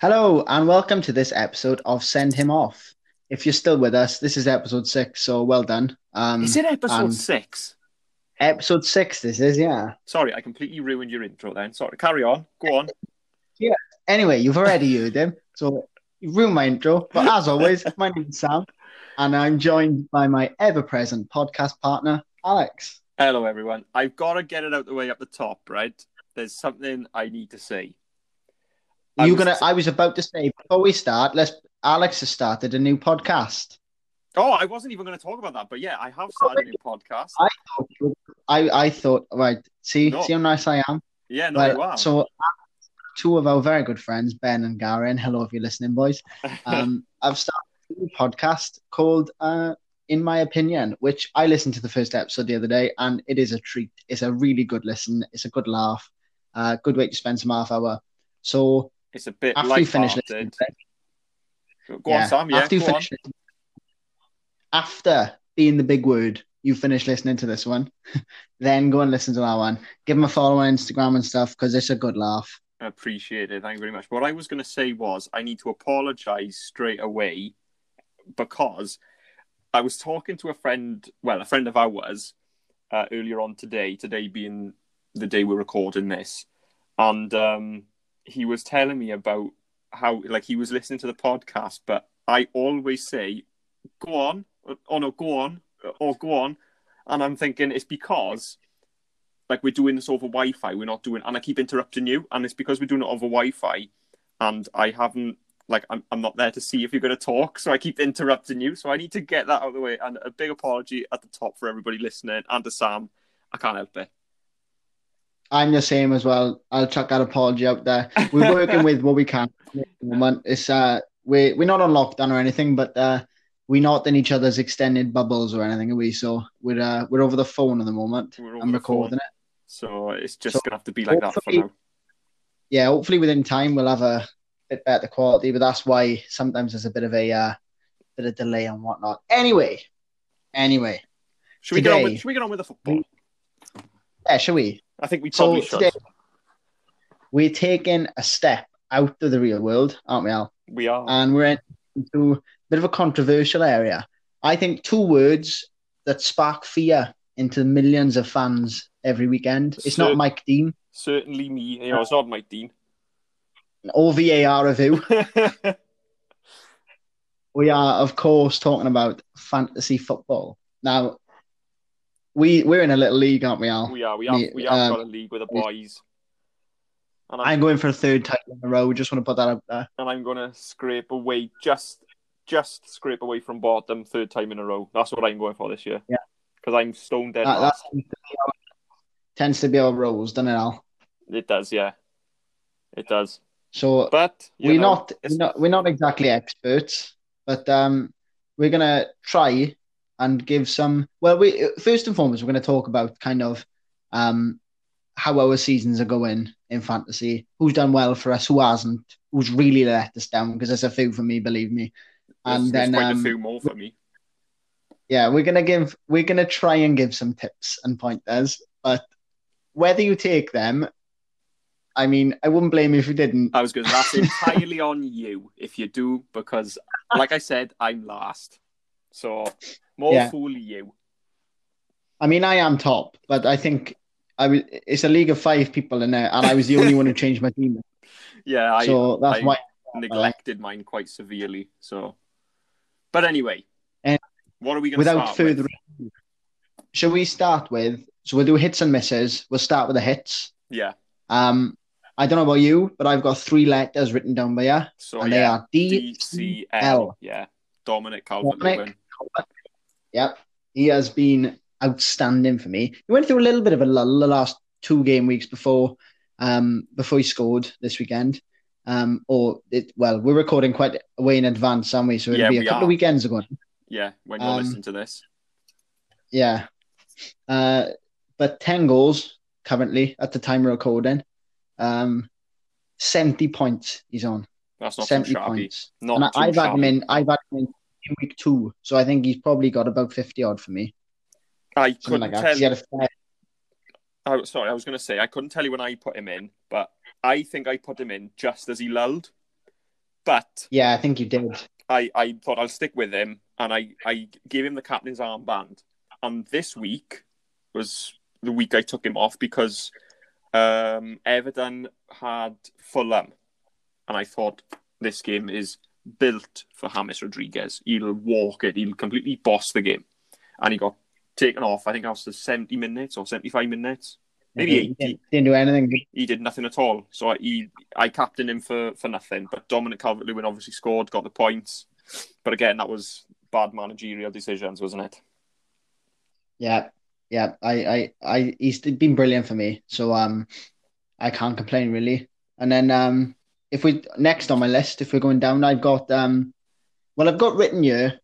Hello, and welcome to this episode of Send Him Off. If you're still with us, this is episode six, so well done. Um, Is it episode six? episode six? This is, yeah. Sorry, I completely ruined your intro then. Sorry, carry on. Go on. Yeah. Anyway, you've already heard him, so you ruined my intro. But as always, my name is Sam, and I'm joined by my ever-present podcast partner, Alex. Hello, everyone. I've got to get it out the way up the top, right? There's something I need to say. I You was- gonna? I was about to say before we start, let's. Alex has started a new podcast. Oh, I wasn't even going to talk about that, but yeah, I have started a new podcast. I thought. I thought, right, see, No. see how nice I am. Yeah, no, you are. So, two of our very good friends, Ben and Garen. Hello, if you're listening, boys. Um, I've started a new podcast called uh, "In My Opinion," which I listened to the first episode the other day, and it is a treat. It's a really good listen. It's a good laugh. Uh, good way to spend some half hour. So it's a bit after you finish listening, to it- on, Sam. Yeah, after you go on. finish, after being the big word, you finish listening to this one, then go and listen to that one. Give them a follow on Instagram and stuff because it's a good laugh. Appreciate it. Thank you very much. What I was going to say was I need to apologize straight away because I was talking to a friend, well, a friend of ours, uh, earlier on today, today being the day we're recording this. And um, he was telling me about how, like, he was listening to the podcast, but I always say, go on, oh no, go on, or go on. And I'm thinking it's because like we're doing this over Wi-Fi. We're not doing, and I keep interrupting you, and it's because we're doing it over Wi-Fi, and I haven't like I'm I'm not there to see if you're going to talk, so I keep interrupting you. So I need to get that out of the way, and a big apology at the top for everybody listening and to Sam. I can't help it. I'm the same as well. I'll chuck that apology out there. We're working with what we can at the moment. It's uh we we're not on lockdown or anything, but uh we're not in each other's extended bubbles or anything, are we? So we're uh we're over the phone at the moment. We're I'm recording phone. it. So it's just So gonna have to be like that for now. Yeah, hopefully within time we'll have a bit better quality, but that's why sometimes there's a bit of a uh bit of delay and whatnot. Anyway. Anyway. Should we get on Today- with Should we get on with the football? Yeah, shall we? I think we So probably should. today we're taking a step out of the real world, aren't we, Al? We are. and we're into a bit of a controversial area. I think two words that spark fear into millions of fans every weekend. It's Cer- not Mike Dean Certainly me. You know, it's not Mike Dean. or VAR review. We are, of course, talking about fantasy football. Now, we we're in a little league, aren't we, Al? we are. We have. We have um, got a league with the boys. And I'm I'm going for a third title in a row. We just want to put that out there. and I'm gonna scrape away just just scrape away from bottom third time in a row. That's what I'm going for this year. Yeah. Because I'm stone dead That, tends to be our- tends to be our roles, doesn't it, Al? It does, yeah. It does. So But we're know, not, we're not we're not exactly experts, but um, we're gonna try and give some. Well, we first and foremost we're gonna talk about kind of um how our seasons are going in fantasy, who's done well for us, who hasn't, who's really let us down because there's a few for me, believe me. And there's then quite um, a few more for me. yeah, we're gonna give we're gonna try and give some tips and pointers, but whether you take them, I mean, I wouldn't blame you if you didn't. I was going to that's entirely on you if you do, because like I said, I'm last. So more Yeah. fool you. I mean, I am top, but I think I was. It's a league of five people in there, and I was the only one who changed my team. Yeah, I so that's I- why. neglected mine quite severely. So but anyway. And what are we gonna Without start further, with? ado, shall we start with? So we'll do hits and misses. We'll start with the hits. Yeah. Um, I don't know about you, but I've got three letters written down by you, So and yeah. they are DCL. Yeah. Dominic Calvert Dominic. Lewin. Yep, he has been outstanding for me. He went through a little bit of a lull the last two game weeks before, um, before he scored this weekend. Um, or it, well, we're recording quite a way in advance, aren't we? So it'll Yeah, be a couple are. of weekends ago. Yeah, when you're Um, listening to this. Yeah. Uh, but 10 goals currently at the time of recording. Um, 70 points he's on. That's not too 70 shabby. points. Not and I've had him in, I've had him in in week two. So I think he's probably got about 50 odd for me. I couldn't like tell 'Cause He had a fair, Oh, sorry, I was going to say I couldn't tell you when I put him in, but I think I put him in just as he lulled. But Yeah, I think you did. I, I thought I'll stick with him, and I, I gave him the captain's armband. And this week was the week I took him off because um, Everton had Fulham, and I thought this game is built for James Rodriguez. He'll walk it. He'll completely boss the game, and he got taken off. I think after seventy minutes or seventy-five minutes, maybe He eighty. didn't, didn't do anything. He did nothing at all. So he, I captained him for for nothing. But Dominic Calvert-Lewin obviously scored, got the points. But again, that was bad managerial decisions, wasn't it? Yeah, yeah. I, I, I. He's been brilliant for me, so um, I can't complain really. And then um, if we next on my list, if we're going down, I've got um, well, I've got written here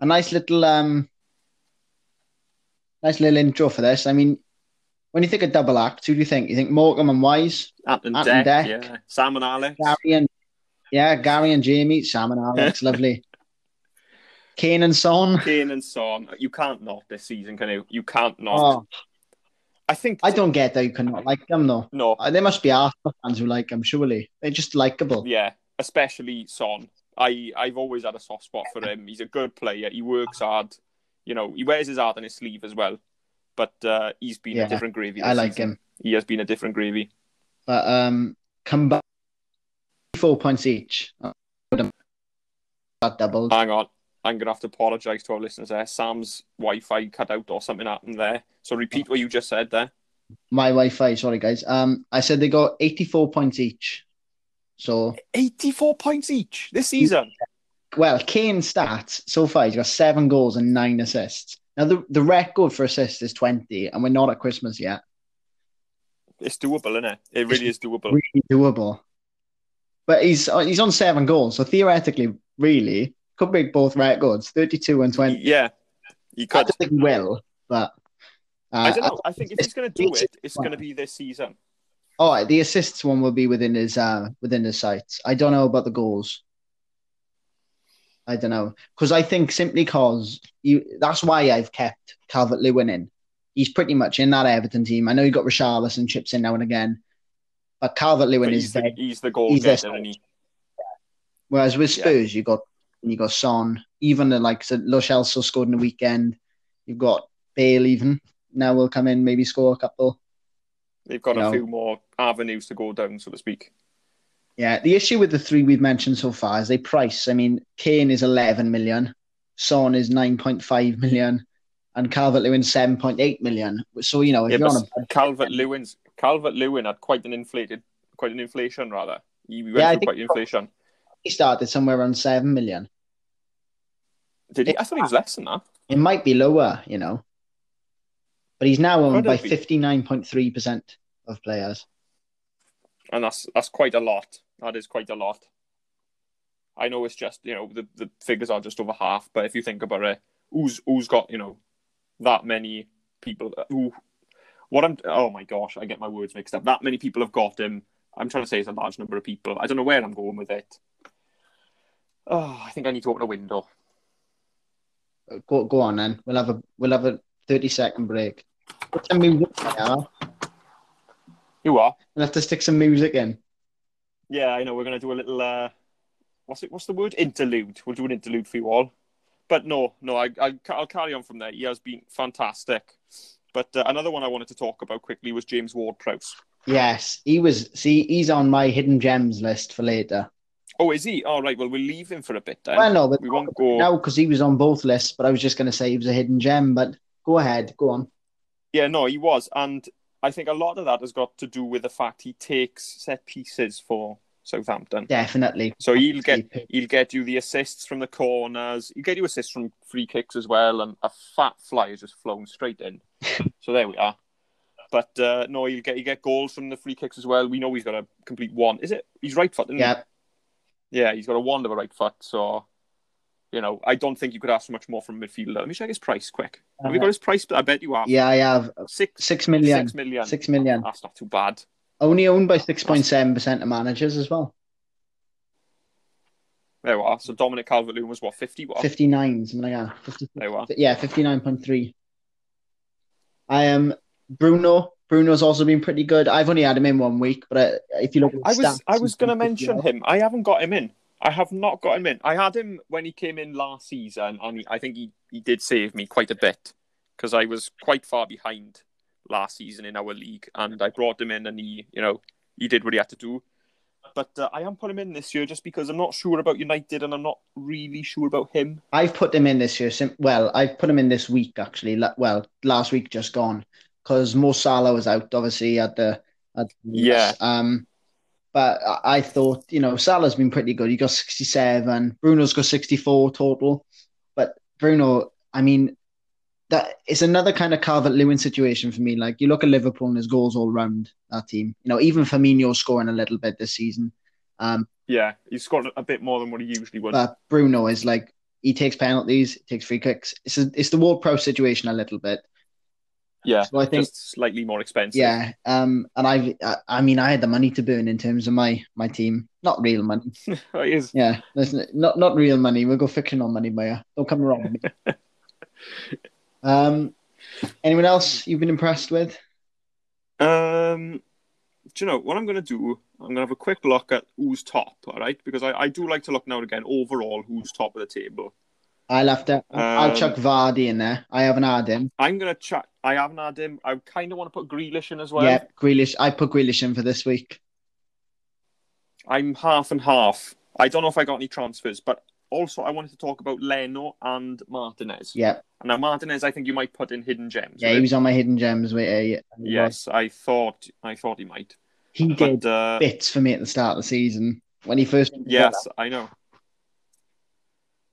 a nice little um, nice little intro for this. I mean, when you think of double act, who do you think? You think Morecambe and Wise, Anton Anton Deck, Dec. yeah. Sam and Alex. Gary and yeah, Gary and Jamie, Sam and Alex, lovely. Kane and Son. Kane and Son. You can't not this season, can you? You can't not. Oh, I think. I don't get that you cannot like them though. No. Uh, There must be Arsenal fans who like them, surely. They're just likable. Yeah, especially Son. I I've always had a soft spot for him. He's a good player. He works hard. You know, he wears his heart on his sleeve as well. But uh, he's been Yeah, a different gravy. I like season. him. He has been a different gravy. But um, come back four points each. Got doubled. Hang on. I'm gonna have to apologise to our listeners there. Sam's Wi-Fi cut out or something happened there. So repeat what you just said there. My Wi-Fi, sorry guys. Um, I said they got eighty-four points each. So, 84 points each this season. well, Kane stats so far he's got seven goals and nine assists. Now the the record for assists is twenty, and we're not at Christmas yet. It's doable, isn't it? It really is doable. Really doable. But he's uh, he's on seven goals, so theoretically, really could break both records, thirty-two and twenty. Yeah, you I could. don't think he will, but uh, I don't know. I think if he's going to do it, it's going to be this season. Oh, the assists one will be within his uh within his sights. I don't know about the goals. I don't know because I think simply because you that's why I've kept Calvert Lewin in. He's pretty much in that Everton team. I know you got Richarlison chips in now and again, but Calvert Lewin is he's, the, there. he's the goal he's getter, he, Whereas with Yeah. Spurs, you got you got Son, even the like so Lo Celso scored in the weekend. You've got Bale even now we'll come in maybe score a couple. they've got You a know. few more avenues to go down, so to speak. Yeah, the issue with the three we've mentioned so far is they price. I mean, Kane is 11 million, Son is 9.5 million, and Calvert Lewin 7.8 million. So, you know, if Yeah, you're on a Calvert Lewin's Calvert Lewin had quite an inflated, quite an inflation rather. He went Yeah, through quite inflation. He started somewhere around 7 million. Did he? I thought he was less than that. It might be lower, you know, but he's now owned by Could it be? 59.3% of players. and that's that's quite a lot. That is quite a lot. I know it's just you know the, the figures are just over half, but if you think about it, who's who's got you know that many people uh, who what I'm oh my gosh, I get my words mixed up. That many people have got him. I'm trying to say it's a large number of people. I don't know where I'm going with it. Oh, I think I need to open a window. Go, go on then. We'll have a we'll have a 30 second break. Put some music in. You are? We'll have to stick some music in. Yeah, I know. We're gonna do a little. uh What's it? What's the word? Interlude. We'll do an interlude for you all. But no, no, I, I I'll carry on from there. He has been fantastic. But uh, another one I wanted to talk about quickly was James Ward-Prowse. Yes, he was. See, he's on my hidden gems list for later. Oh, is he? All right. Well, we'll leave him for a bit then. well, no, but we won't go. no, because he was on both lists. But I was just going to say he was a hidden gem. But go ahead, go on. Yeah, no, he was, and I think a lot of that has got to do with the fact he takes set pieces for Southampton. Definitely. So he'll get he'll get you the assists from the corners. He'll get you assists from free kicks as well, and a fat fly has just flown straight in. so there we are. But uh, no, he'll get he get goals from the free kicks as well. We know he's got a complete one. Is it? He's right foot. He? Yeah, he's got a wand of a right foot. So, you know, I don't think you could ask much more from a midfielder. Let me check his price quick. Have you uh, got his price? I bet you have. yeah, I have Six, six million. six million. Six million. That's not too bad. Only owned by six point seven percent of managers as well. There we are. So Dominic Calvert-Lewin was what fifty? What? Fifty nine, something like that. 50, There we are. yeah, fifty nine point three. I am Bruno. Bruno's also been pretty good. I've only had him in one week, but uh, if you look, at the I was I was going to mention him. I haven't got him in. I have not got him in. I had him when he came in last season, and he, I think he, he did save me quite a bit because I was quite far behind last season in our league, and I brought him in, and he, you know, he did what he had to do. But uh, I am putting him in this year just because I'm not sure about United, and I'm not really sure about him. I've put him in this year. Well, I've put him in this week actually. Well, last week just gone because Mo Salah was out. Obviously at the at Yeah. Um, but I- I thought you know Salah's been pretty good. He got sixty seven. Bruno's got sixty four total. But Bruno, I mean, that it's another kind of Calvert Lewin situation for me. Like you look at Liverpool and his goals all round that team. You know, even Firmino scoring a little bit this season. Um, Yeah, he's scored a bit more than what he usually would. but Bruno is like he takes penalties, he takes free kicks. It's a, it's the Ward Prowse situation a little bit. Yeah, So I think just slightly more expensive. yeah. Um, and I, I I mean I had the money to burn in terms of my my team, not real money. it is. Yeah, listen, not not real money. We'll go fictional money, Maya. Don't come wrong with me. um, anyone else you've been impressed with? Um, do you know what I'm going to do? I'm going to have a quick look at who's top, all right? Because I, I do like to look now and again overall who's top of the table. I'll have to. I'll Um, chuck Vardy in there. I haven't had him. I'm going to chuck. I haven't had him. I kind of want to put Grealish in as well. yeah, Grealish. I put Grealish in for this week. I'm half and half. I don't know if I got any transfers, but also I wanted to talk about Leno and Martinez. Yeah, And now Martinez, I think you might put in hidden gems. yeah. He was on my hidden gems. With, uh, yeah, Yes, I thought I thought he might. he did uh, bits for me at the start of the season when he first. yes, I know.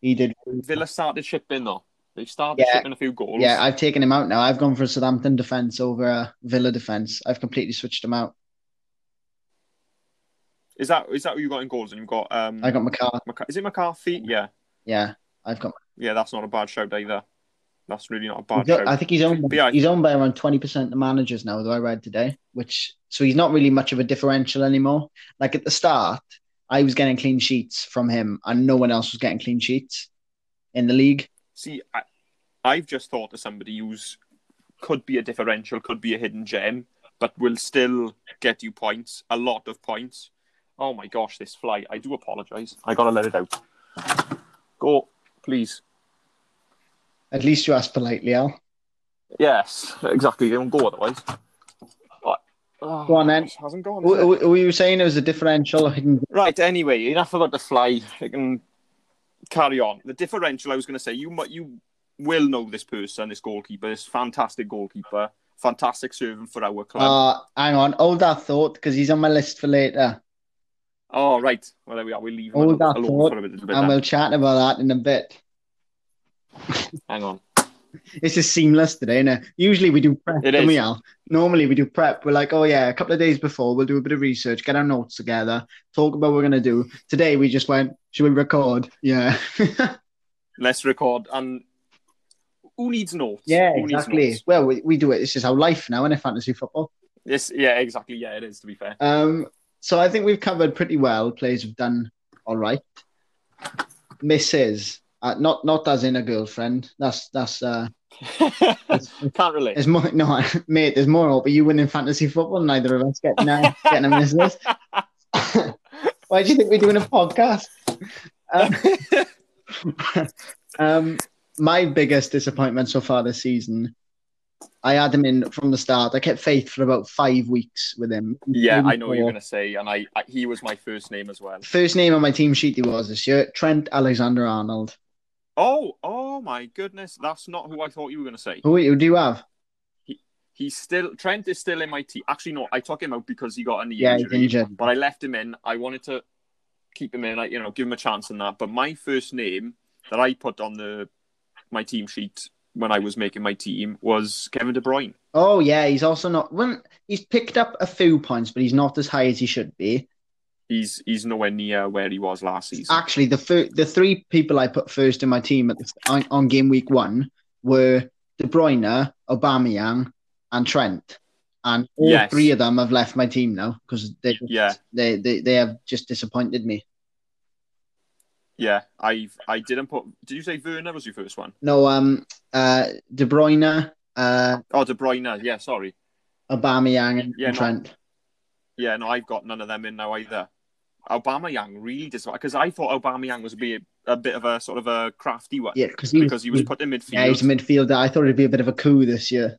He did. Villa started shipping though. They started Yeah. shipping a few goals. Yeah, I've taken him out now. I've gone for a Southampton defense over a Villa defense. I've completely switched him out. Is that is that who you got in goals? And you've got um. I got McCarthy. Mc- is it McCarthy? Yeah, Yeah, I've got. yeah. That's not a bad shout either. That's really not a bad shout. I think he's owned. Yeah, He's owned by around twenty percent of the managers now. Though I read today, which so he's not really much of a differential anymore. Like at the start, I was getting clean sheets from him, and no one else was getting clean sheets in the league. See, I, I've just thought of somebody who's could be a differential, could be a hidden gem, but will still get you points, a lot of points. Oh my gosh, this fly! I do apologise. I gotta let it out. Go, please. At least you asked politely, Al. Yes, exactly. Don't go otherwise. What? Oh, Go on then. it Hasn't gone. Who, has it? who, who were you saying it was a differential hidden? Right. Anyway, enough about the fly. I can carry on. The differential. I was going to say you mu- you will know this person, this goalkeeper, this fantastic goalkeeper, fantastic servant for our club. Uh, hang on, hold that thought because he's on my list for later, oh, right. Well, there we are. We'll leave him hold alone, that alone thought, for a bit. bit and then. we'll chat about that in a bit. Hang on. It's just seamless today, is Usually we do prep, It we, Al? Normally we do prep. We're like, oh yeah, a couple of days before, we'll do a bit of research, get our notes together, talk about what we're gonna do. Today we just went, should we record? Yeah. Let's record. And who needs notes? yeah, Who exactly. notes? Well, we, we do it. This is our life now, in a fantasy football. Yes. Yeah. Exactly. Yeah. It is. To be fair. Um, so I think we've covered pretty well. Players have done all right. Misses, uh, not not as in a girlfriend. That's that's uh, Can't relate. there's more. No, mate, there's more. hope. But you win in fantasy football. Neither of us getting uh, getting a misses. Why do you think we're doing a podcast? Um, um, my biggest disappointment so far this season, I had him in from the start. I kept faith for about five weeks with him. Yeah, I know what you're going to say, and I, I he was my first name as well. First name on my team sheet he was this year, Trent Alexander Arnold. Oh, oh my goodness, that's not who I thought you were going to say. Who, who do you have? He, He's still Trent is still in my team. Actually, no, I took him out because he got a knee Yeah, injury, injured. but I left him in. I wanted to keep him in, like you know, give him a chance in that. But my first name that I put on the my team sheet when I was making my team was Kevin De Bruyne. Oh yeah, he's also not. When he's picked up a few points, but he's not as high as he should be. He's he's nowhere near where he was last season. Actually, the fir- the three people I put first in my team at the, on, on game week one were De Bruyne, Aubameyang, and Trent, and all Yes. three of them have left my team now because they just- Yeah. they, they they have just disappointed me. Yeah, I've I didn't put. Did you say Werner was your first one? No, um, uh, De Bruyne, uh, Oh, De Bruyne. Yeah, sorry. Aubameyang, and Yeah, no. Trent. Yeah, no, I've got none of them in now either. Aubameyang really disappointed because I thought Aubameyang was a bit, a bit of a sort of a crafty one. Yeah, because he, because he was put in midfield. Yeah, he's a midfielder. I thought it'd be a bit of a coup this year.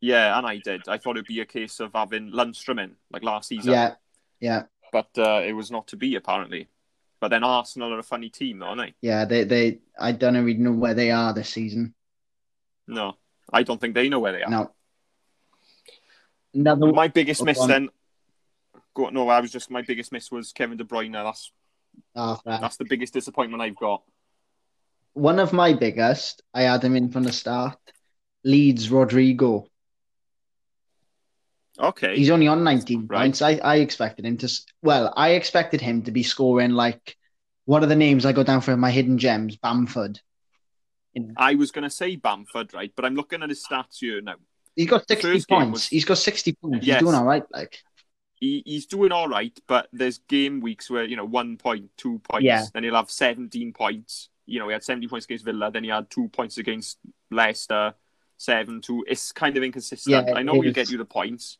Yeah, and I did. I thought it'd be a case of having Lundstram in like last season. Yeah, yeah. But uh, it was not to be apparently. But then Arsenal are a funny team, though, aren't they? Yeah, they they. I don't really know where they are this season. No, I don't think they know where they are. No. Another My biggest miss go on. then. Go, no, I was just my biggest miss was Kevin De Bruyne. That's oh, that's the biggest disappointment I've got. one of my biggest. I had him in from the start. Leeds Rodrigo. Okay. He's only on 19 Right. points. I, I expected him to. Well, I expected him to be scoring like. What are the names I got down for my hidden gems? Bamford. I was going to say Bamford, right? But I'm looking at his stats here now. He's got 60 points. was- He's got 60 points. Yes. He's doing all right. Like, He, he's doing all right, but there's game weeks where, you know, one point, two points, Yeah. then he'll have 17 points. You know, he had 70 points against Villa, then he had two points against Leicester, seven, two. It's kind of inconsistent. Yeah, I know he'll is. get you the points,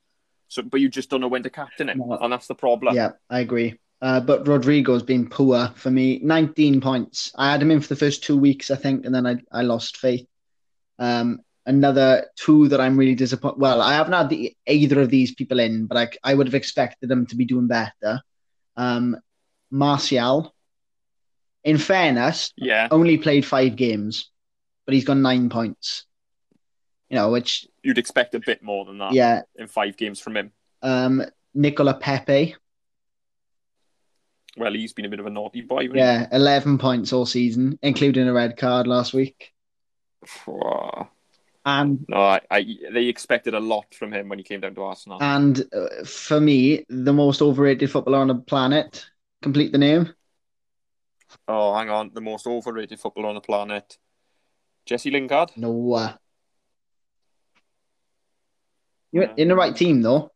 so but you just don't know when to captain him, No. and that's the problem. yeah, I agree. Uh, but Rodrigo's been poor for me. 19 points. I had him in for the first two weeks, I think, and then I, I lost faith. Um, another two that I'm really disappointed. Well, I haven't had the, either of these people in, but I, I would have expected them to be doing better. Um, Martial, in fairness, Yeah, only played five games, but he's got nine points. You know, which you'd expect a bit more than that yeah. in five games from him. Um, Nicola Pepe, Well, he's been a bit of a naughty boy. he? yeah, eleven points all season, including a red card last week. And No, I, I, they expected a lot from him when he came down to Arsenal. and uh, for me, the most overrated footballer on the planet. Complete the name. oh, hang on. The most overrated footballer on the planet. Jesse Lingard? No. Uh, you're Yeah. in the right team though.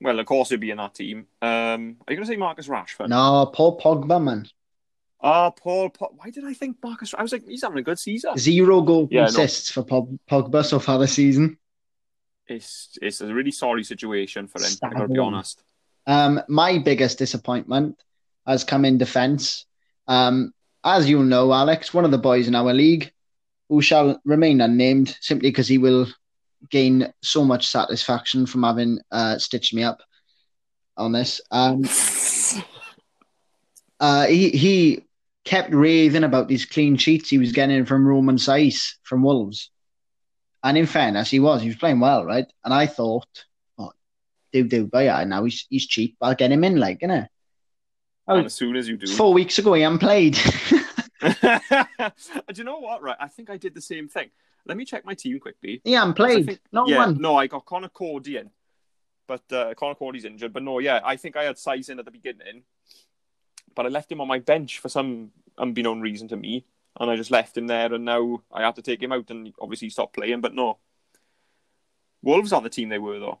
Well, of course he'd be in that team. Um, are you going to say Marcus Rashford? No, Paul Pogba, man. Ah, Paul. Why did I think Marcus? I was like, he's having a good season. Zero goal Yeah, no. assists for Pog- Pogba so far this season. It's it's a really sorry situation for him. I got to be honest. Um, my biggest disappointment has come in defence. Um, as you know, Alex, one of the boys in our league, who shall remain unnamed simply because he will gain so much satisfaction from having uh, stitched me up on this. Um, uh, he he kept raving about these clean sheets he was getting from Romain Saïss from Wolves. And in fairness, he was. He was playing well, right? And I thought, oh, do do, but yeah, now he's he's cheap. I'll get him in, like, innit? Oh, and as soon as you do, Four weeks ago, he hadn't played. do you know what? Right, I think I did the same thing. Let me check my team quickly. Yeah, I'm played. think- Not yeah, one. no, I got Conor Coady in, but uh, Conor Coady's injured. But no, yeah, I think I had Saïss in at the beginning, but I left him on my bench for some unbeknown reason to me, and I just left him there, and now I had to take him out, and obviously he stopped playing. But no, Wolves on the team they were though.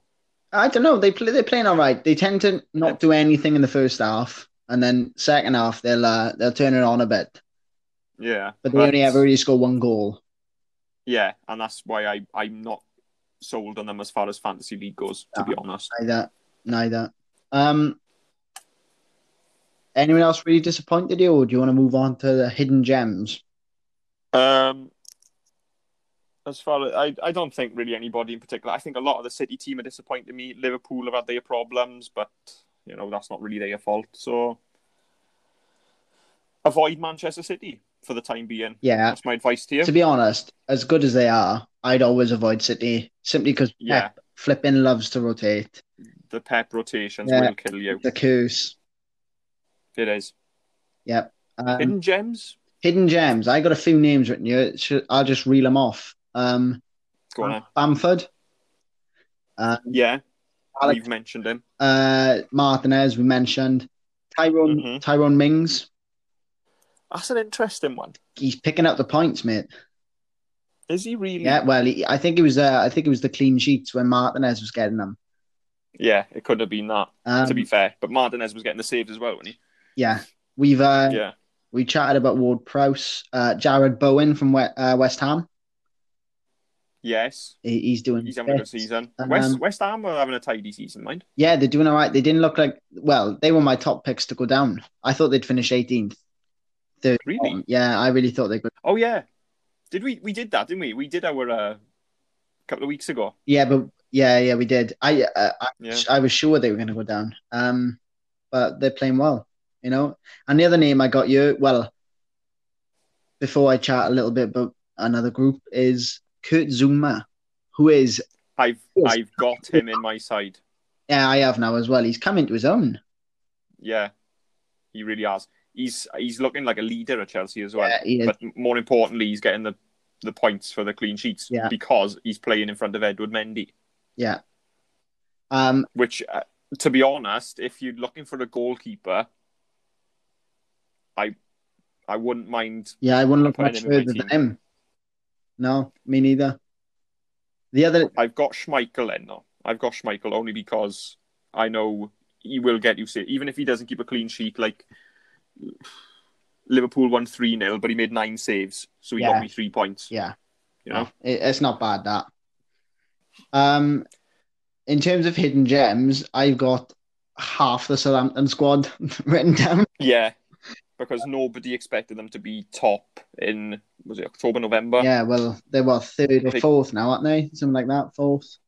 I don't know. They play. They're playing all right. They tend to not do anything in the first half, and then second half they'll uh, they'll turn it on a bit. Yeah, But they only ever really score one goal. yeah, and that's why I I'm not sold on them as far as fantasy league goes. To be honest, Neither, neither. Um, anyone else really disappointed you, or do you want to move on to the hidden gems? Um, as far as I, I don't think really anybody in particular. I think a lot of the City team are disappointed me. Liverpool have had their problems, but you know that's not really their fault. So avoid Manchester City for the time being. Yeah. That's my advice to you. To be honest, as good as they are, I'd always avoid City simply because Yeah. Pep flipping loves to rotate. The Pep rotations Yeah. will kill you. The curse. It is. Yep. Um, Hidden gems. hidden gems. I got a few names written here. Should- I'll just reel them off. Um, Go on. Bamford. Uh, Yeah, Alex we've mentioned him. uh, Martinez, we mentioned. Tyrone Mhm. Tyrone Mings. That's an interesting one. He's picking up the points, mate. Is he really? Yeah, well, he, I think it was uh, I think it was the clean sheets when Martinez was getting them. Yeah, it could have been that. Um, to be fair, but Martinez was getting the saves as well, wasn't he? Yeah, we've uh, Yeah. we chatted about Ward Prowse, uh, Jarrod Bowen from we- uh, West Ham. Yes, He- He's doing. he's having a good season. Um, West West Ham are having a tidy season, mind. Yeah, they're doing all right. They didn't look like well, they were my top picks to go down. I thought they'd finish 18th. Third. Really? Yeah, I really thought they could. Oh yeah, did we? We did that, didn't we? We did our uh, couple of weeks ago. Yeah, but yeah, yeah, we did. I uh, I, Yeah. I was sure they were going to go down. Um, but they're playing well, you know. And the other name I got you, well, before I chat a little bit about another group is Kurt Zouma, who is I've. I've got him in my side. yeah, I have now as well. He's come into his own. Yeah, he really has. He's he's looking like a leader at Chelsea as well. Yeah. But more importantly, he's getting the the points for the clean sheets Yeah. because he's playing in front of Edward Mendy. Yeah. Um, Which, uh, to be honest, if you're looking for a goalkeeper, I I wouldn't mind. yeah, I wouldn't look much him in my further than him. No, me neither. The other, I've got Schmeichel in though. I've got Schmeichel only because I know he will get you saved, even if he doesn't keep a clean sheet. Like Liverpool won three 0 but he made nine saves, so he Yeah. got me three points. yeah, You know, it's not bad that. Um, in terms of hidden gems, I've got half the Southampton squad written down. yeah, because nobody expected them to be top in was it October November? Yeah, well, they were third or fourth now, aren't they? Something like that, fourth.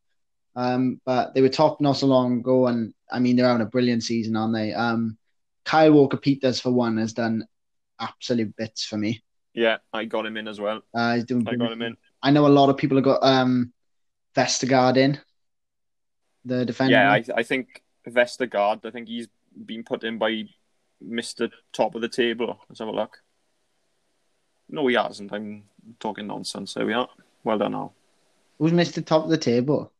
Um, but they were top not so long ago, and I mean they're having a brilliant season, aren't they? Um, Kyle Walker Peters for one has done absolute bits for me. Yeah, I got him in as well. Uh, he's doing. I got him in. I know a lot of people have got um, Vestergaard in the defender. Yeah, I, I think Vestergaard. I think he's been put in by Mister Top of the Table. Let's have a look. No, he hasn't. I'm talking nonsense. There we are. Well done, now. Who's missed the top of the table?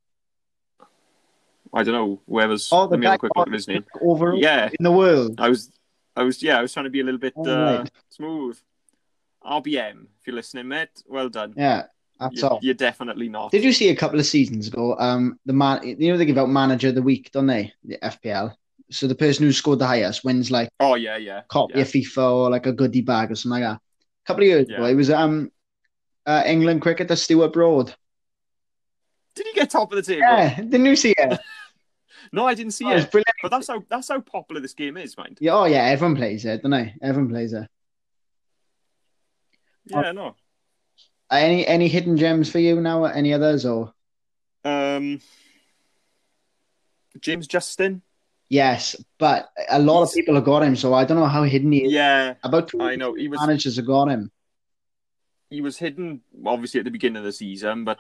I don't know. Whoever's. Oh, the let me have a quick look at his name. overall Yeah, in the world. I was. I was. Yeah, I was trying to be a little bit uh, right. smooth. RBM, if you're listening, mate. Well done. Yeah, that's You're, all. you're definitely not. Did you see a couple of seasons ago? Um, the man, you know, they give out manager of the week, don't they? The FPL. So the person who scored the highest wins like Oh yeah, yeah. copy yeah. of FIFA or like a goodie bag or something like that. A couple of years ago, it was um, uh, England cricketer Stuart Broad. Did he get top of the table? Yeah, didn't you see it? No, I didn't see Oh, it's it. brilliant. But that's how that's how popular this game is, mind. Yeah, oh yeah, everyone plays it, don't they? Everyone plays it. Yeah, no. Uh, Any any hidden gems for you now? Any others or? Um, James Justin. Yes, but a lot of people have got him, so I don't know how hidden he is. Yeah, About two I know he was managers have got him. he was hidden obviously at the beginning of the season, but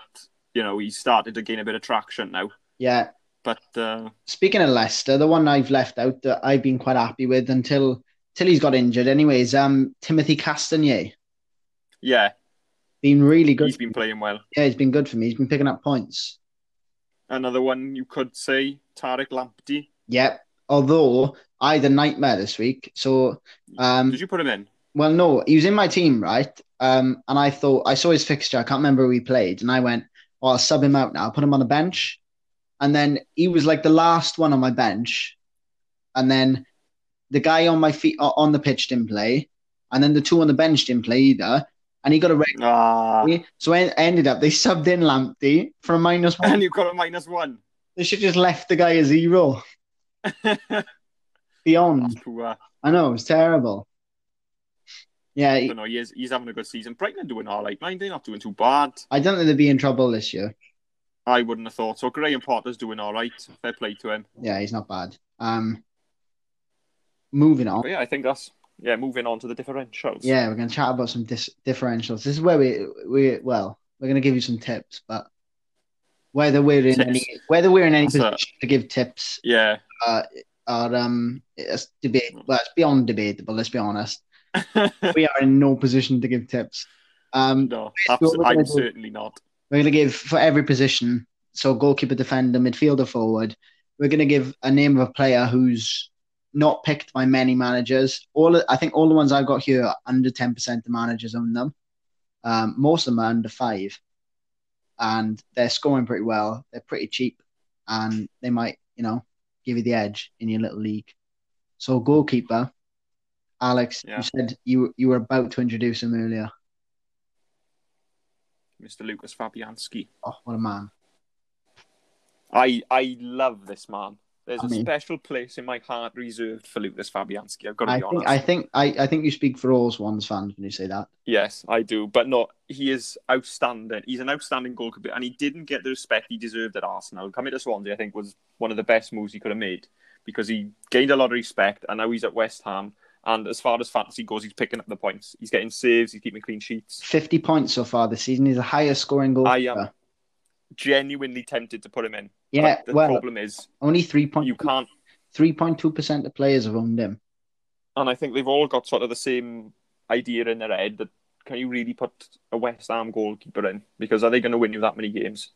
you know he started to gain a bit of traction now. Yeah. But uh, Speaking of Leicester, the one I've left out that I've been quite happy with until till he's got injured. Anyways, um, Timothy Castagne yeah, been really good. he's been playing well. Yeah, he's been good for me. He's been picking up points. Another one you could say Tariq Lamptey. Yep. Although I had a nightmare this week, so um, Did you put him in? well, no, he was in my team, right? Um, and I thought I saw his fixture. I can't remember who he played, and I went, "Oh, I'll sub him out now. I'll put him on the bench." And then he was like the last one on my bench, and then the guy on my feet on the pitch didn't play, and then the two on the bench didn't play either, and he got a red. Ah, So I ended up they subbed in Lamptey for a minus one. and you got a minus one. They should just left the guy a zero. Beyond, poor. I know it's terrible. Yeah, But no, he is, he's having a good season. Brighton are doing all right. Mind they're not doing too bad. I don't think they'd be in trouble this year. I wouldn't have thought so. Graham Potter's doing all right. Fair play to him. Yeah, he's not bad. Um, moving on. But yeah, I think that's yeah. Moving on to the differentials. Yeah, we're gonna chat about some dis- differentials. This is where we we well, we're gonna give you some tips, but whether we're in Tips. any whether we're in any That's a- position to give tips yeah. Uh, are um it's debate. Well, it's beyond debatable. Let's be honest. We are in no position to give tips. Um, no, what we're abso- gonna I'm do- certainly not. We're going to give for every position, so goalkeeper, defender, midfielder, forward. We're going to give a name of a player who's not picked by many managers. All I think all the ones I've got here are under ten percent of managers own them. Um, most of them are under five, and they're scoring pretty well. They're pretty cheap, and they might, you know, give you the edge in your little league. So goalkeeper, Alex, Yeah. you said you you were about to introduce him earlier. Mr. Lucas Fabianski. Oh, what a man! I I love this man. There's I a mean- special place in my heart reserved for Lucas Fabianski. I've got to I be think honest. I think I, I think you speak for all Swans fans when you say that. Yes, I do. But no, he is outstanding. He's an outstanding goalkeeper, and he didn't get the respect he deserved at Arsenal. Coming to Swansea, I think, was one of the best moves he could have made because he gained a lot of respect, and now he's at West Ham. And as far as fantasy goes, he's picking up the points. He's getting saves. He's keeping clean sheets. Fifty points so far this season. He's the highest scoring I am genuinely tempted to put him in. yeah, But the well, problem is only three point you can't. three point two percent of players have owned him. And I think they've all got sort of the same idea in their head that can you really put a West Ham goalkeeper in? Because are they going to win you that many games?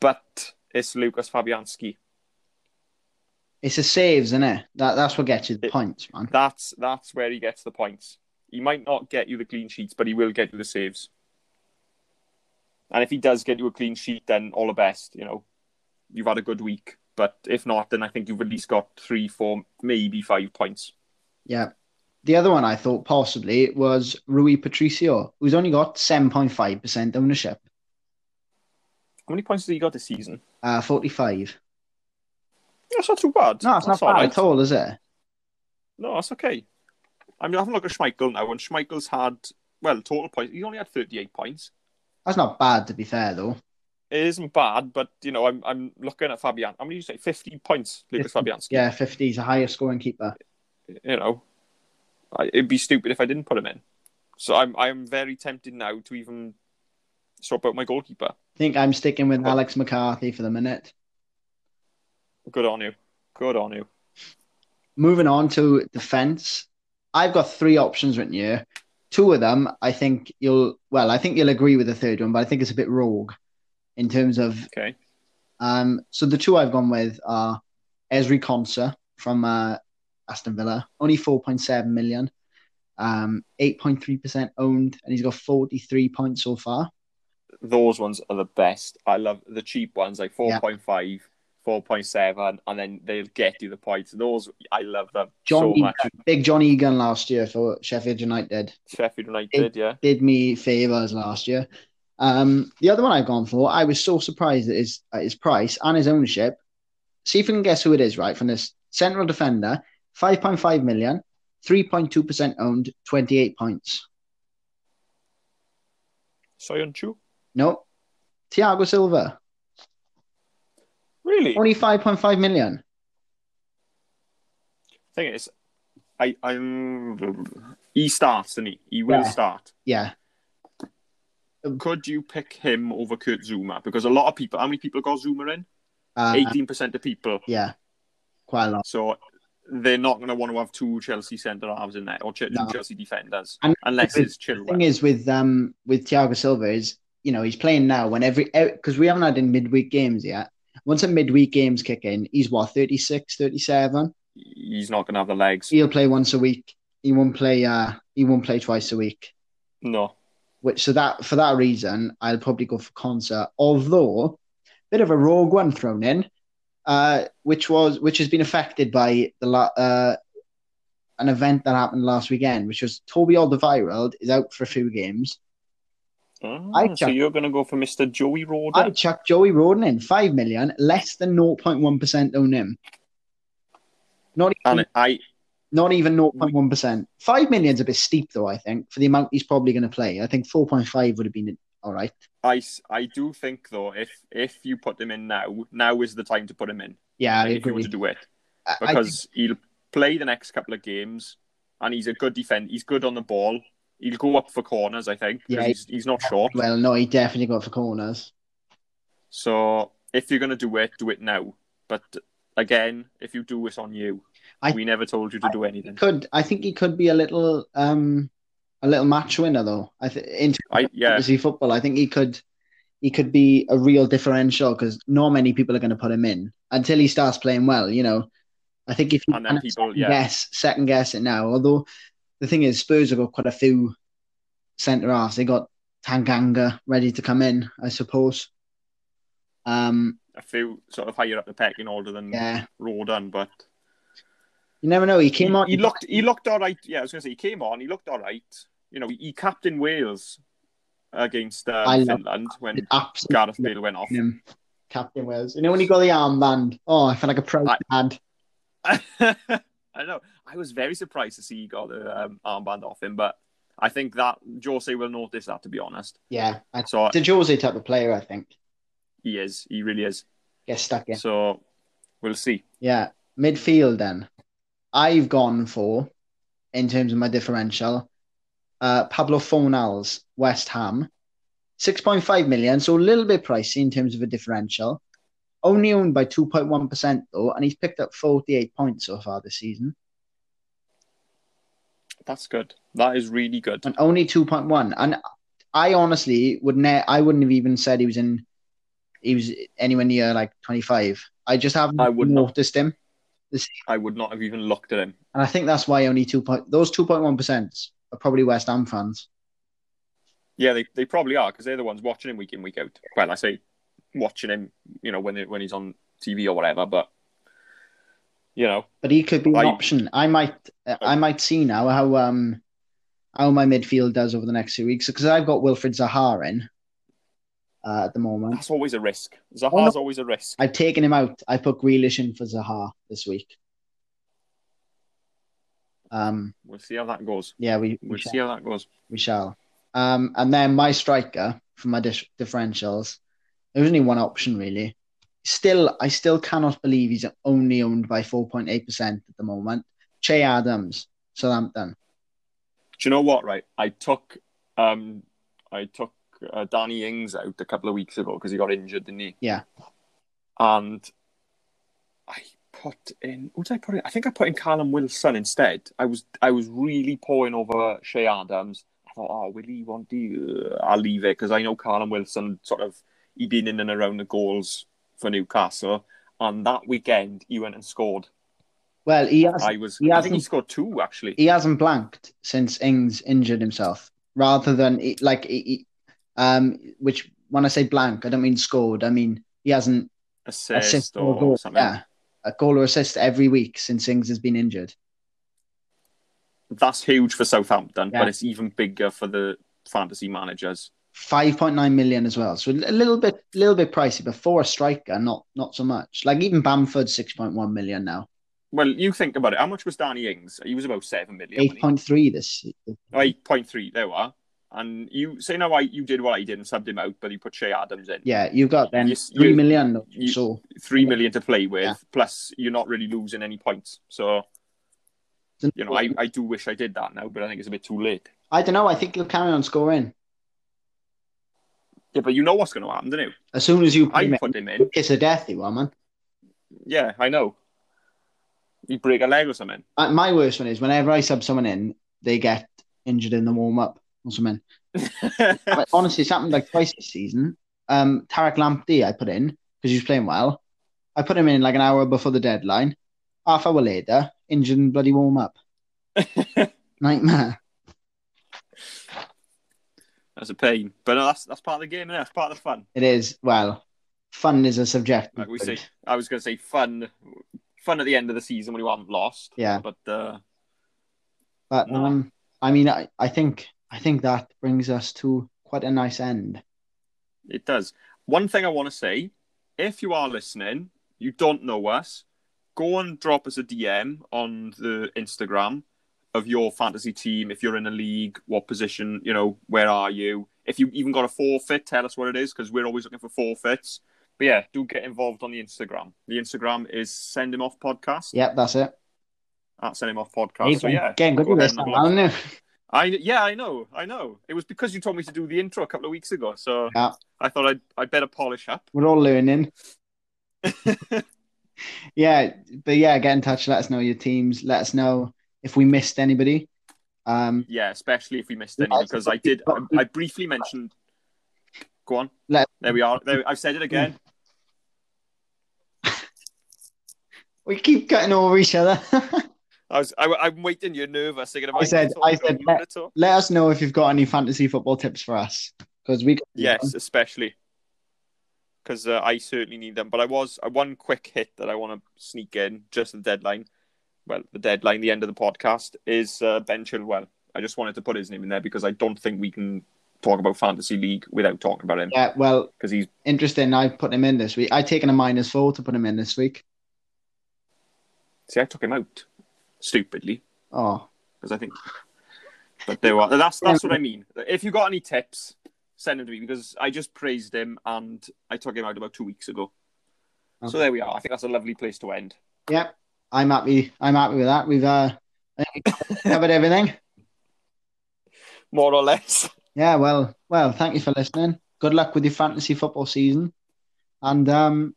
But it's Lucas Fabianski. It's the saves, isn't it? That that's what gets you the It- points, man. That's that's where he gets the points. He might not get you the clean sheets, but he will get you the saves. And if he does get you a clean sheet, then all the best. You know, you've had a good week. But if not, then I think you've at least got three, four, maybe five points. Yeah. The other one I thought possibly was Rui Patricio, who's only got seven point five percent ownership. How many points has he got this season? Uh, forty five. That's not too bad. No, it's not That's all bad right. at all, is it? No, that's okay. I mean, having a look at Schmeichel now, and Schmeichel's had, well, total points. He only had 38 points. That's not bad to be fair though. It isn't bad, but, you know, I'm I'm looking at Fabian. How many did you say? 50 points, Lucas 50. Fabianski. Yeah, fifty. He's a highest scoring keeper. You know, I, it'd be stupid if I didn't put him in. So I'm I'm very tempted now to even swap out my goalkeeper. I think I'm sticking with Alex McCarthy for the minute. Good on you. Good on you. Moving on to defense, I've got three options written here. Two of them, I think you'll well, I think you'll agree with the third one, but I think it's a bit rogue in terms of Okay. um. So the two I've gone with are Ezri Konsa from uh, Aston Villa, only four point seven million, um, eight point three percent owned, and he's got forty three points so far. Those ones are the best. I love the cheap ones, like 4.5, 4.7, and then they'll get you the points. Those, I love them John so Egan, much. big John Egan last year for Sheffield United. Sheffield United, yeah. did me favors last year. Um, the other one I've gone for, I was so surprised at his at his price and his ownership. See if you can guess who it is, right? From this central defender, 5.5 million, 3.2% owned, 28 points. Soyuncu? No. Thiago Silva, Really? only 5.5 million. thing is, I, I'm. He starts, doesn't he? He will Yeah. start. Yeah. Could you pick him over Kurt Zouma? Because a lot of people, how many people got Zouma in? Uh, 18% of people. yeah. Quite a lot. So they're not going to want to have two Chelsea centre halves in there or Ch- No. Chelsea defenders And unless it's Chilwell. The thing is with um with Thiago Silva is you know he's playing now when every because we haven't had any midweek games yet. Once a midweek games kick in, he's what 36, 37. He's not going to have the legs. He'll play once a week. He won't play. Uh, he won't play twice a week. No. Which so that for that reason, I'll probably go for Konsa. Although, bit of a rogue one thrown in, uh, which was which has been affected by the la- uh, an event that happened last weekend, which was Toby Alderweireld is out for a few games. Ah, I so chuck- you're going to go for Mr. Joey Rodon? I chucked Joey Rodon in five million, less than 0.1 percent own him. Not even, and I, not even 0.1 percent. Five million's a bit steep though. I think for the amount he's probably going to play. I think 4.5 would have been all right. I, I do think though, if if you put him in now, now is the time to put him in. Yeah, I if you agree. to do it, I- I because he'll play the next couple of games, and he's a good defender. He's good on the ball. He'll go up for corners, I think. Yeah, he's, he's not short. Well, no, he definitely got for corners. So if you're going to do it, do it now. But again, if you do, it's on you. I- we never told you to do anything. Could I think he could be a little um a little match winner though. I think in I yeah, football, I think he could he could be a real differential because not many people are going to put him in until he starts playing well. You know, I think if you And then kind people- second yeah. guess second guess it now, although the thing is Spurs have got quite a few centre halves. They got Tanganga ready to come in, I suppose. Um, a few sort of higher up the pecking order than yeah, Rodon, but you never know. He he, came on. he looked he looked all right. Yeah, I was going to say he came on. He looked all right. You know, he, he captained Wales against uh, Finland when Gareth Bale went off. him. Captain Wales. You know when he got the armband? Oh, I feel like a proud I- dad. I know. I was very surprised to see he got the um, armband off him, but I think that Jose will notice that. To be honest, Yeah, I- so it's a Jose type of player, I think. he is. He really is. Get stuck in. So we'll see. Yeah, midfield then. I've gone for, in terms of my differential, uh, Pablo Fornals, West Ham. 6.5 million, so a little bit pricey in terms of a differential. Only owned by 2.1% though, and he's picked up 48 points so far this season. That's good. That is really good. And only 2.1. And I honestly would ne- I wouldn't have even said he was in he was anywhere near like 25. I just haven't I would not. noticed him. I would not have even looked at him. And I think that's why only two point those two point one percent are probably West Ham fans. Yeah, they, they probably are because they're the ones watching him week in week out. Well, I say watching him, you know, when they, when he's on TV or whatever. But you know, But he could be an I- option. I might I might see now how um how my midfield does over the next few weeks because I've got Wilfried Zaha in uh, at the moment. that's always a risk. Oh, Zaha's always a risk. I've taken him out. I put Grealish in for Zaha this week. Um, We'll see how that goes. yeah, we, we We'll shall. see how that goes. We shall. Um, and then my striker for my dis- differentials, there was only one option really. Still, I still cannot believe he's only owned by 4.8% at the moment. Che Adams, Southampton. Do you know what? Right, I took um, I took uh, Danny Ings out a couple of weeks ago because he got injured, didn't he? Yeah. And I put in. What did I put in? I think I put in Callum Wilson instead. I was I was really pawing over Che Adams. I thought, oh, will he want to? I'll leave it because I know Callum Wilson sort of he been in and around the goals for Newcastle. And that weekend he went and scored. Well, he has I was. he I think he hasn't- scored two actually. he hasn't blanked since Ings injured himself. Rather than like he- um, which when I say blank, I don't mean scored. I mean he hasn't Assist, assist or, or goal. something. Yeah, a goal or assist every week since Ings has been injured. That's huge for Southampton, Yeah. but it's even bigger for the fantasy managers. Five point nine million as well, so a little bit, little bit pricey, but for a striker, not not so much. Like even Bamford, six point one million now, Well, you think about it. How much was Danny Ings? He was about seven million. eight point three this. Oh, 8.3, there we are. And you say now I you did what I did and subbed him out, but you put Che Adams in. Yeah, you've got then You- three you- million. you- so Three million to play with, Yeah. plus you're not really losing any points. So, you know, I, I do wish I did that now, but I think it's a bit too late. I don't know. I think you'll carry on scoring Yeah, but you know what's going to happen, don't you? as soon as you put him I in. put him in. Kiss of death, you are, man. Yeah, I know. He'd break a leg or something. Uh, My worst one is whenever I sub someone in, they get injured in the warm up or something. But honestly, it's happened like twice this season. Um, Tariq Lamptey, I put in because he was playing well. I put him in like an hour before the deadline. Half hour later, injured in bloody warm up. Nightmare. That's a pain. But no, that's that's part of the game, and That's part of the fun. It is well, fun is a subjective. Like we say, I was going to say fun, fun at the end of the season when you haven't lost. Yeah. But uh, But No. um, I mean, I, I think I think that brings us to quite a nice end. it does. One thing I want to say: if you are listening, you don't know us, go and drop us a DM on the Instagram of your fantasy team. If you're in a league, what position? You know, where are you? If you even got a forfeit, tell us what it is because we're always looking for forfeits. But yeah, do get involved on the Instagram. The Instagram is Send Him Off Podcast. Yep, that's it. At Send Him Off Podcast. So yeah, getting good go this and now, have a look. aren't you? I yeah, I know, I know. It was because you told me to do the intro a couple of weeks ago, so Yeah. I thought I'd I'd better polish up. We're all learning. yeah, but yeah, get in touch. Let us know your teams. Let us know if we missed anybody. Um, Yeah, especially if we missed any, because I did. I, I briefly mentioned. Go on. Let- There we are. There, I've said it again. we keep cutting over each other. I was. I, I'm waiting. You're nervous. Thinking. I said- I said let- Let, us know if you've got any fantasy football tips for us because we. yes, especially because uh, I certainly need them. But I was uh, one quick hit that I want to sneak in just the deadline. Well, the deadline, the end of the podcast is uh, Ben Chilwell. I just wanted to put his name in there because I don't think we can talk about fantasy league without talking about him Yeah, well, because he's interesting. I put him in this week. I taken a minus four to put him in this week. see I took him out stupidly Oh, because I think. But there are. That's that's what I mean. If you got any tips, send them to me because I just praised him and I took him out about two weeks ago. So there we are. I think that's a lovely place to end. yeah. I'm happy. I'm happy with that. We've uh, covered everything. More or less. Yeah. Well, well. Thank you for listening. Good luck with your fantasy football season, and um,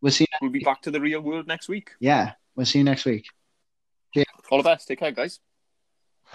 we'll see. We'll be back to the real world next week. Yeah, we'll see you next week. Yeah. All the best. Take care, guys.